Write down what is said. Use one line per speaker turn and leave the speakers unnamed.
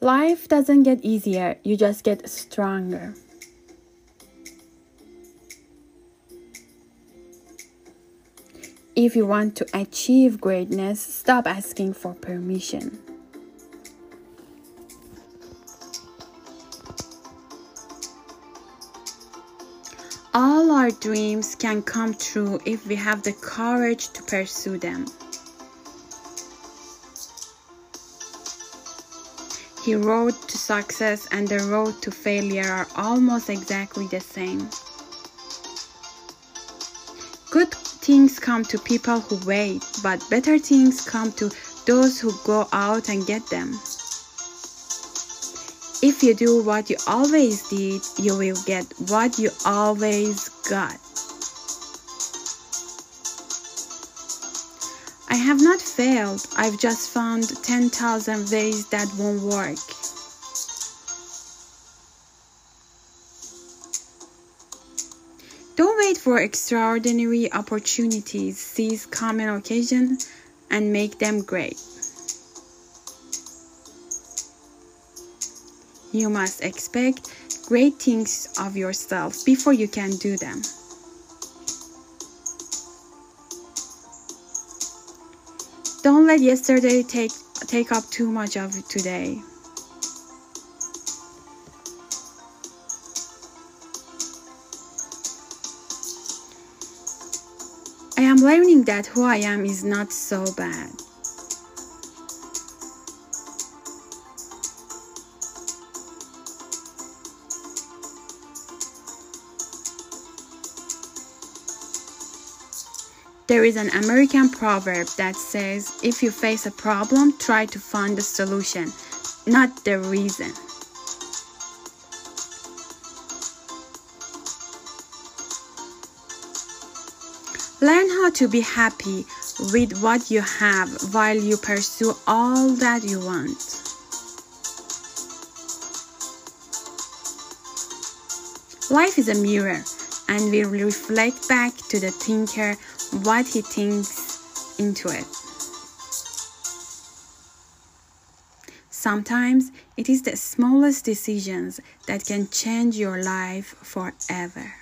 Life doesn't get easier, you just get stronger. If you want to achieve greatness, stop asking for permission. All our dreams can come true if we have the courage to pursue them. The road to success and the road to failure are almost exactly the same. Good things come to people who wait, but better things come to those who go out and get them. If you do what you always did, you will get what you always got. I have not failed, I've just found 10,000 ways that won't work. Don't wait for extraordinary opportunities, seize common occasions and make them great. You must expect great things of yourself before you can do them. Don't let yesterday take take up too much of today. I am learning that who I am is not so bad. There is an American proverb that says if you face a problem, try to find the solution, not the reason. Learn how to be happy with what you have while you pursue all that you want. Life is a mirror and will reflect back to the thinker what he thinks into it. Sometimes it is the smallest decisions that can change your life forever.